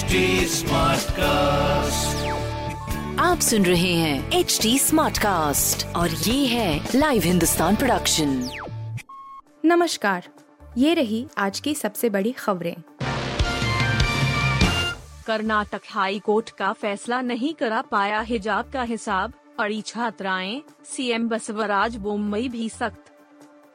HD cast आप सुन रहे हैं एच डी स्मार्ट कास्ट और ये है लाइव हिंदुस्तान प्रोडक्शन नमस्कार ये रही आज की सबसे बड़ी खबरें। कर्नाटक हाई कोर्ट का फैसला नहीं करा पाया हिजाब का हिसाब अड़ी छात्राएँ सीएम बसवराज बोम्बई भी सख्त।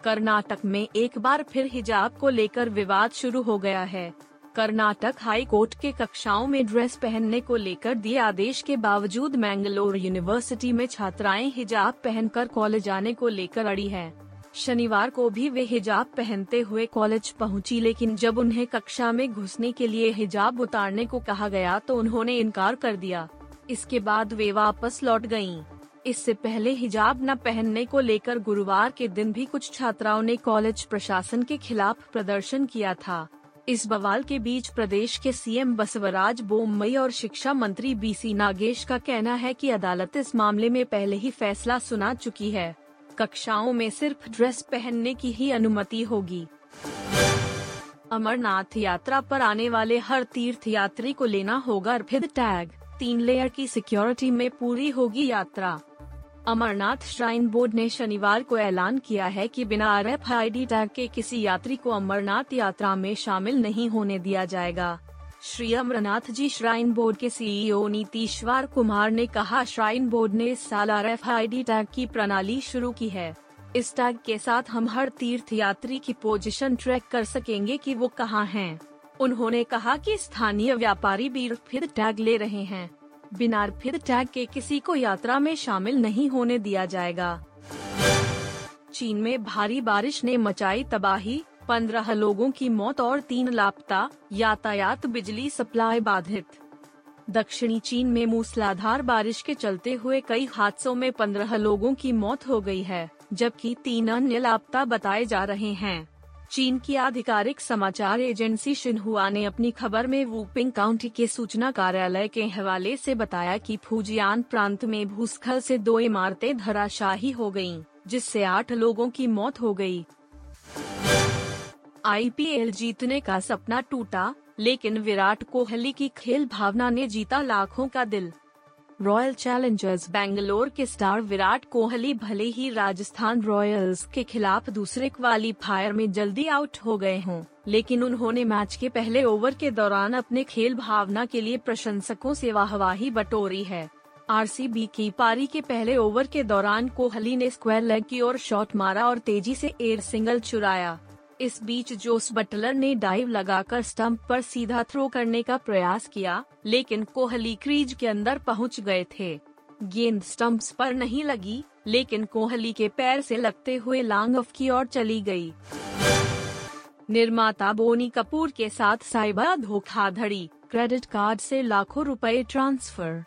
कर्नाटक में एक बार फिर हिजाब को लेकर विवाद शुरू हो गया है। कर्नाटक हाई कोर्ट के कक्षाओं में ड्रेस पहनने को लेकर दिए आदेश के बावजूद मैंगलोर यूनिवर्सिटी में छात्राएँ हिजाब पहनकर कॉलेज आने को लेकर अड़ी हैं। शनिवार को भी वे हिजाब पहनते हुए कॉलेज पहुँची, लेकिन जब उन्हें कक्षा में घुसने के लिए हिजाब उतारने को कहा गया तो उन्होंने इनकार कर दिया। इसके बाद वे वापस लौट गई इससे पहले हिजाब न पहनने को लेकर गुरुवार के दिन भी कुछ छात्राओं ने कॉलेज प्रशासन के खिलाफ प्रदर्शन किया था। इस बवाल के बीच प्रदेश के सीएम बसवराज बोमई और शिक्षा मंत्री बीसी नागेश का कहना है कि अदालत इस मामले में पहले ही फैसला सुना चुकी है। कक्षाओं में सिर्फ़ ड्रेस पहनने की ही अनुमति होगी। अमरनाथ यात्रा पर आने वाले हर तीर्थ यात्री को लेना होगा फिर टैग। तीन लेयर की सिक्योरिटी में पूरी होगी यात्रा। अमरनाथ श्राइन बोर्ड ने शनिवार को ऐलान किया है कि बिना आर एफ़ टैग के किसी यात्री को अमरनाथ यात्रा में शामिल नहीं होने दिया जाएगा। श्री अमरनाथ जी श्राइन बोर्ड के सीईओ नीतीश्वर कुमार ने कहा, श्राइन बोर्ड ने इस साल आर एफ़ टैग की प्रणाली शुरू की है। इस टैग के साथ हम हर तीर्थ यात्री की पोजीशन ट्रैक कर सकेंगे कि वो कहाँ हैं। उन्होंने कहा कि स्थानीय व्यापारी भी फिर टैग ले रहे हैं। बिना फिर टैग के किसी को यात्रा में शामिल नहीं होने दिया जाएगा। चीन में भारी बारिश ने मचाई तबाही, पंद्रह लोगों की मौत और तीन लापता, यातायात बिजली सप्लाई बाधित। दक्षिणी चीन में मूसलाधार बारिश के चलते हुए कई हादसों में पंद्रह लोगों की मौत हो गई है, जबकि तीन अन्य लापता बताए जा रहे हैं। चीन की आधिकारिक समाचार एजेंसी शिनहुआ ने अपनी खबर में वुपिंग काउंटी के सूचना कार्यालय के हवाले से बताया कि फूजियान प्रांत में भूस्खल से दो इमारतें धराशाही हो गयीं, जिससे आठ लोगों की मौत हो गई। आईपीएल जीतने का सपना टूटा लेकिन विराट कोहली की खेल भावना ने जीता लाखों का दिल रॉयल चैलेंजर्स बेंगलोर के स्टार विराट कोहली भले ही राजस्थान रॉयल्स के खिलाफ दूसरे क्वालीफायर में जल्दी आउट हो गए हों, लेकिन उन्होंने मैच के पहले ओवर के दौरान अपने खेल भावना के लिए प्रशंसकों से वाहवाही बटोरी है। आरसीबी की पारी के पहले ओवर के दौरान कोहली ने स्क्वायर लेग की ओर शॉट मारा और तेज़ी से एयर सिंगल चुराया। इस बीच जोस बटलर ने डाइव लगाकर स्टंप पर सीधा थ्रो करने का प्रयास किया, लेकिन कोहली क्रीज के अंदर पहुँच गए थे। गेंद स्टंप्स पर नहीं लगी, लेकिन कोहली के पैर से लगते हुए लांग ऑफ़ की ओर चली गई। निर्माता बोनी कपूर के साथ साइबर धोखाधड़ी, क्रेडिट कार्ड से लाखों रुपए ट्रांसफ़र।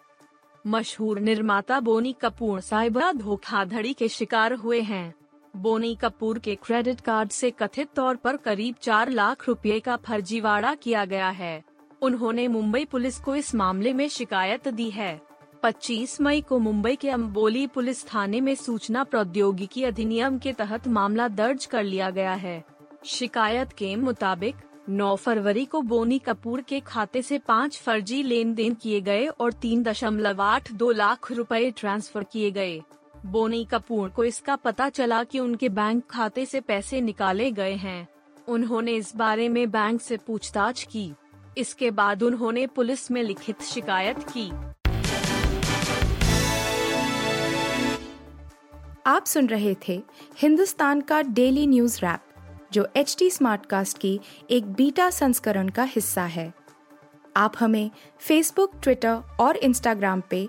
मशहूर निर्माता बोनी कपूर साइबर धोखाधड़ी के शिकार हुए हैं। बोनी कपूर के क्रेडिट कार्ड से कथित तौर पर करीब चार लाख रुपए का फर्जीवाड़ा किया गया है। उन्होंने मुंबई पुलिस को इस मामले में शिकायत दी है। 25 मई को मुंबई के अम्बोली पुलिस थाने में सूचना प्रौद्योगिकी अधिनियम के तहत मामला दर्ज कर लिया गया है। शिकायत के मुताबिक 9 फरवरी को बोनी कपूर के खाते से पाँच फर्जी लेन देन किए गए और तीन दशमलव आठ दो लाख रुपए ट्रांसफ़र किए गए। बोनी कपूर को इसका पता चला कि उनके बैंक खाते से पैसे निकाले गए हैं। उन्होंने इस बारे में बैंक से पूछताछ की। इसके बाद उन्होंने पुलिस में लिखित शिकायत की। आप सुन रहे थे हिंदुस्तान का डेली न्यूज़ रैप, जो एच टी स्मार्टकास्ट की एक बीटा संस्करण का हिस्सा है। आप हमें फेसबुक ट्विटर और इंस्टाग्राम पे